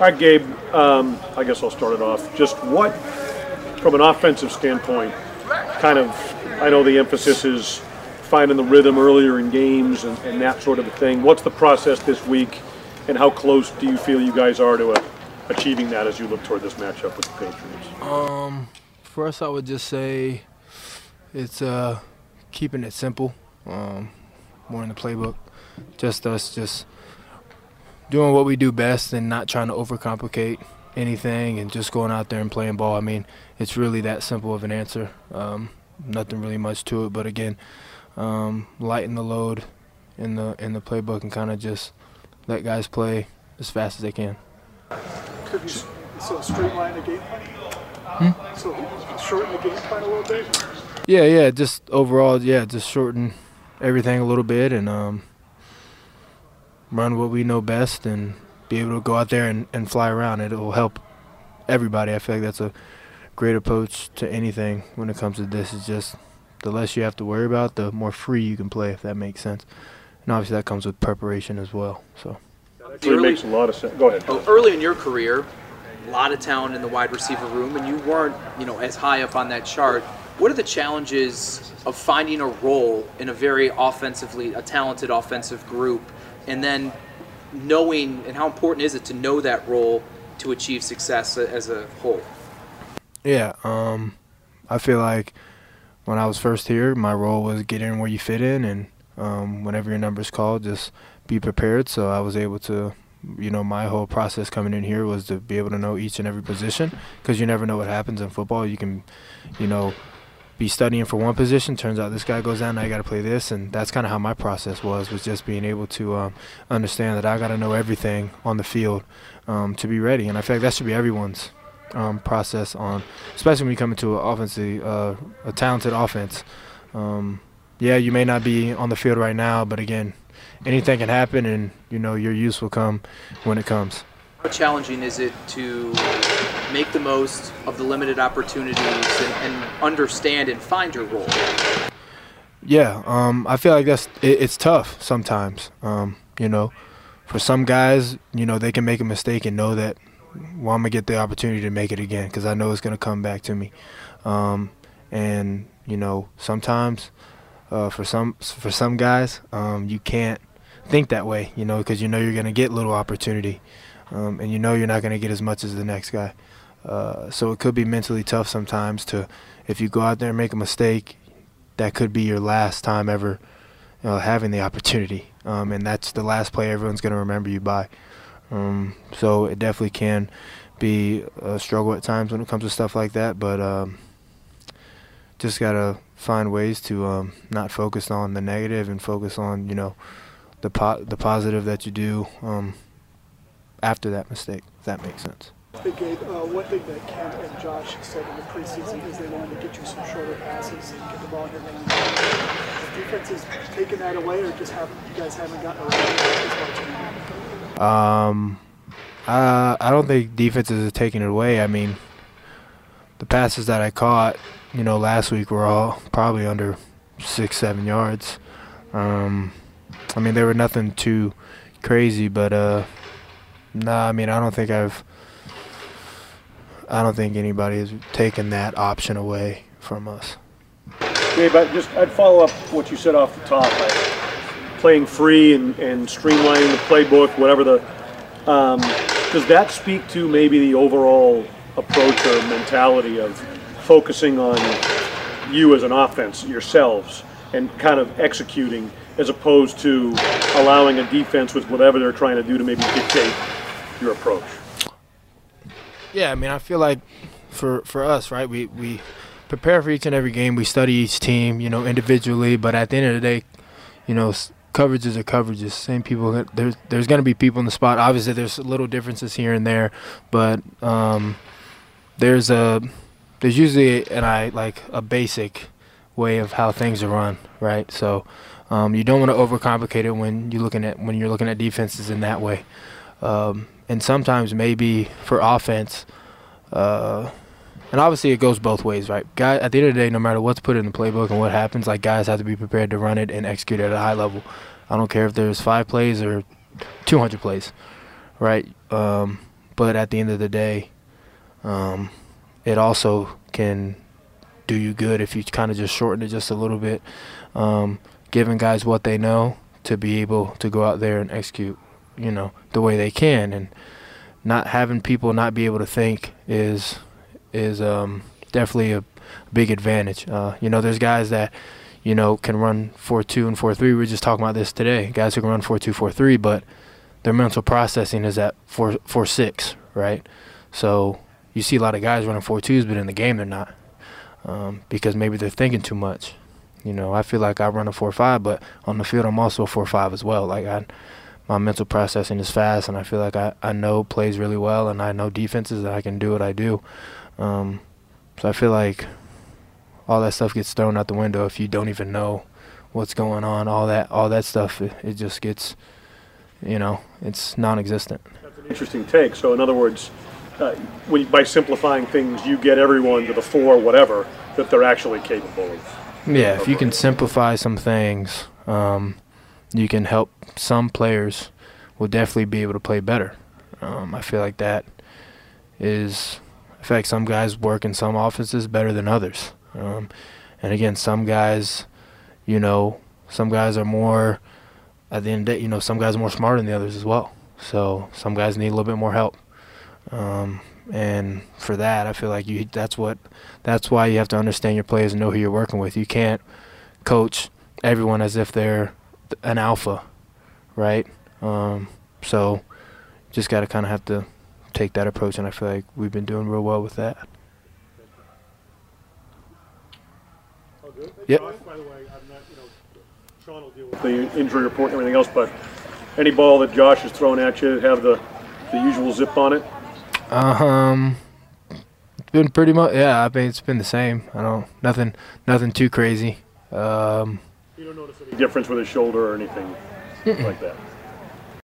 Right, Gabe. Um, I guess I'll start it off. Just what, from an offensive standpoint, kind of, I know the emphasis is finding the rhythm earlier in games and, and that sort of a thing. What's the process this week, and how close do you feel you guys are to a, achieving that as you look toward this matchup with the Patriots? Um, us, I would just say it's uh, keeping it simple, um, more in the playbook. Just us, just doing what we do best and not trying to overcomplicate anything and just going out there and playing ball. I mean, it's really that simple of an answer. Um, nothing really much to it, but again, um, lighten the load in the in the playbook and kind of just let guys play as fast as they can. Could you so streamline the game plan? Hmm? So shorten the game plan a little bit. Yeah, yeah, just overall, yeah, just shorten everything a little bit and um, run what we know best and be able to go out there and, and fly around. It will help everybody. I feel like that's a great approach to anything when it comes to this. It's just the less you have to worry about, the more free you can play, if that makes sense. And obviously that comes with preparation as well. So. It early, makes a lot of sense. Go ahead. Oh, early in your career, a lot of talent in the wide receiver room, and you weren't, you know, as high up on that chart. What are the challenges of finding a role in a very offensively, a talented offensive group, and then knowing and how important is it to know that role to achieve success as a whole? Yeah, um, I feel like when I was first here, my role was get in where you fit in, and um, whenever your number's called, just be prepared. So I was able to, you know, my whole process coming in here was to be able to know each and every position because you never know what happens in football. You can, you know, be studying for one position. Turns out this guy goes down. I got to play this, and that's kind of how my process was. Was just being able to um, understand that I got to know everything on the field um, to be ready. And I feel like that should be everyone's um, process on, especially when you come into an offensive, uh, a talented offense. Um, yeah, you may not be on the field right now, but again, anything can happen, and you know your use will come when it comes. How challenging is it to make the most of the limited opportunities and, and understand and find your role? Yeah, um, I feel like that's it, it's tough sometimes. Um, you know, for some guys, you know, they can make a mistake and know that, well, I'm gonna get the opportunity to make it again because I know it's gonna come back to me. Um, and you know, sometimes uh, for some for some guys, um, you can't think that way. You know, because you know you're gonna get little opportunity um, and you know you're not going to get as much as the next guy. Uh, so it could be mentally tough sometimes to, if you go out there and make a mistake, that could be your last time ever having the opportunity, um, and that's the last play everyone's going to remember you by. Um, so it definitely can be a struggle at times when it comes to stuff like that, but um, just gotta find ways to um, not focus on the negative and focus on you know the po- the positive that you do um, after that mistake, if that makes sense. Gabe, uh, one thing that Ken and Josh said in the preseason is they wanted to get you some shorter passes and get the ball in your hands. The defense is taking that away, or just haven't you guys haven't gotten around Um, uh, I don't think defenses are taking it away. I mean, the passes that I caught, you know, last week were all probably under six, seven yards. Um, I mean, they were nothing too crazy, but uh, no, I mean I don't think I've. I don't think anybody has taken that option away from us. Gabe, I just I'd follow up what you said off the top. Like playing free and, and streamlining the playbook, whatever the. Um, does that speak to maybe the overall approach or mentality of focusing on you as an offense yourselves and kind of executing as opposed to allowing a defense with whatever they're trying to do to maybe dictate your approach? Yeah, I mean, I feel like for for us, right, we we prepare for each and every game. We study each team, you know, individually. But at the end of the day, you know, coverages are coverages. Same people. There's there's going to be people in the spot. Obviously, there's little differences here and there, but um, there's a there's usually and I like a basic way of how things are run, right? So um, you don't want to overcomplicate it when you're looking at when you're looking at defenses in that way. Um, and sometimes maybe for offense. Uh, and obviously it goes both ways, right? Guy at the end of the day, no matter what's put in the playbook and what happens, like guys have to be prepared to run it and execute it at a high level. I don't care if there's five plays or 200 plays, right? Um, but at the end of the day, um, it also can do you good if you kind of just shorten it just a little bit, um, giving guys what they know to be able to go out there and execute, you know, the way they can, and not having people not be able to think is is um, definitely a big advantage. Uh, you know, there's guys that you know can run four two and four three. We were just talking about this today. Guys who can run four two four three, but their mental processing is at four four six, right? So you see a lot of guys running four twos, but in the game they're not um, because maybe they're thinking too much. You know, I feel like I run a four five, but on the field I'm also a four five as well. Like I, my mental processing is fast, and I feel like I, I know plays really well, and I know defenses that I can do what I do. Um, so I feel like all that stuff gets thrown out the window if you don't even know what's going on. All that all that stuff it, it just gets, you know, it's non-existent. That's an interesting take. So in other words, uh, when, by simplifying things, you get everyone to the four, whatever, that they're actually capable of. Yeah, if you can simplify some things, um, you can help some players will definitely be able to play better. Um, I feel like that is, I feel like some guys work in some offenses better than others. Um, and again, some guys, you know, some guys are more, at the end of the day, you know, some guys are more smart than the others as well. So some guys need a little bit more help. Um, and for that, I feel like you that's what that's why you have to understand your players and know who you're working with. You can't coach everyone as if they're an alpha, right? Um, so just got to kind of have to take that approach, and I feel like we've been doing real well with that. Yep. By the way, I'm not, you know, Sean will deal with the injury report and everything else, but any ball that Josh has thrown at you have the the usual zip on it. Um, it's been pretty much yeah. I mean, it's been the same. I don't nothing nothing too crazy. Um, You don't notice any difference with his shoulder or anything like that.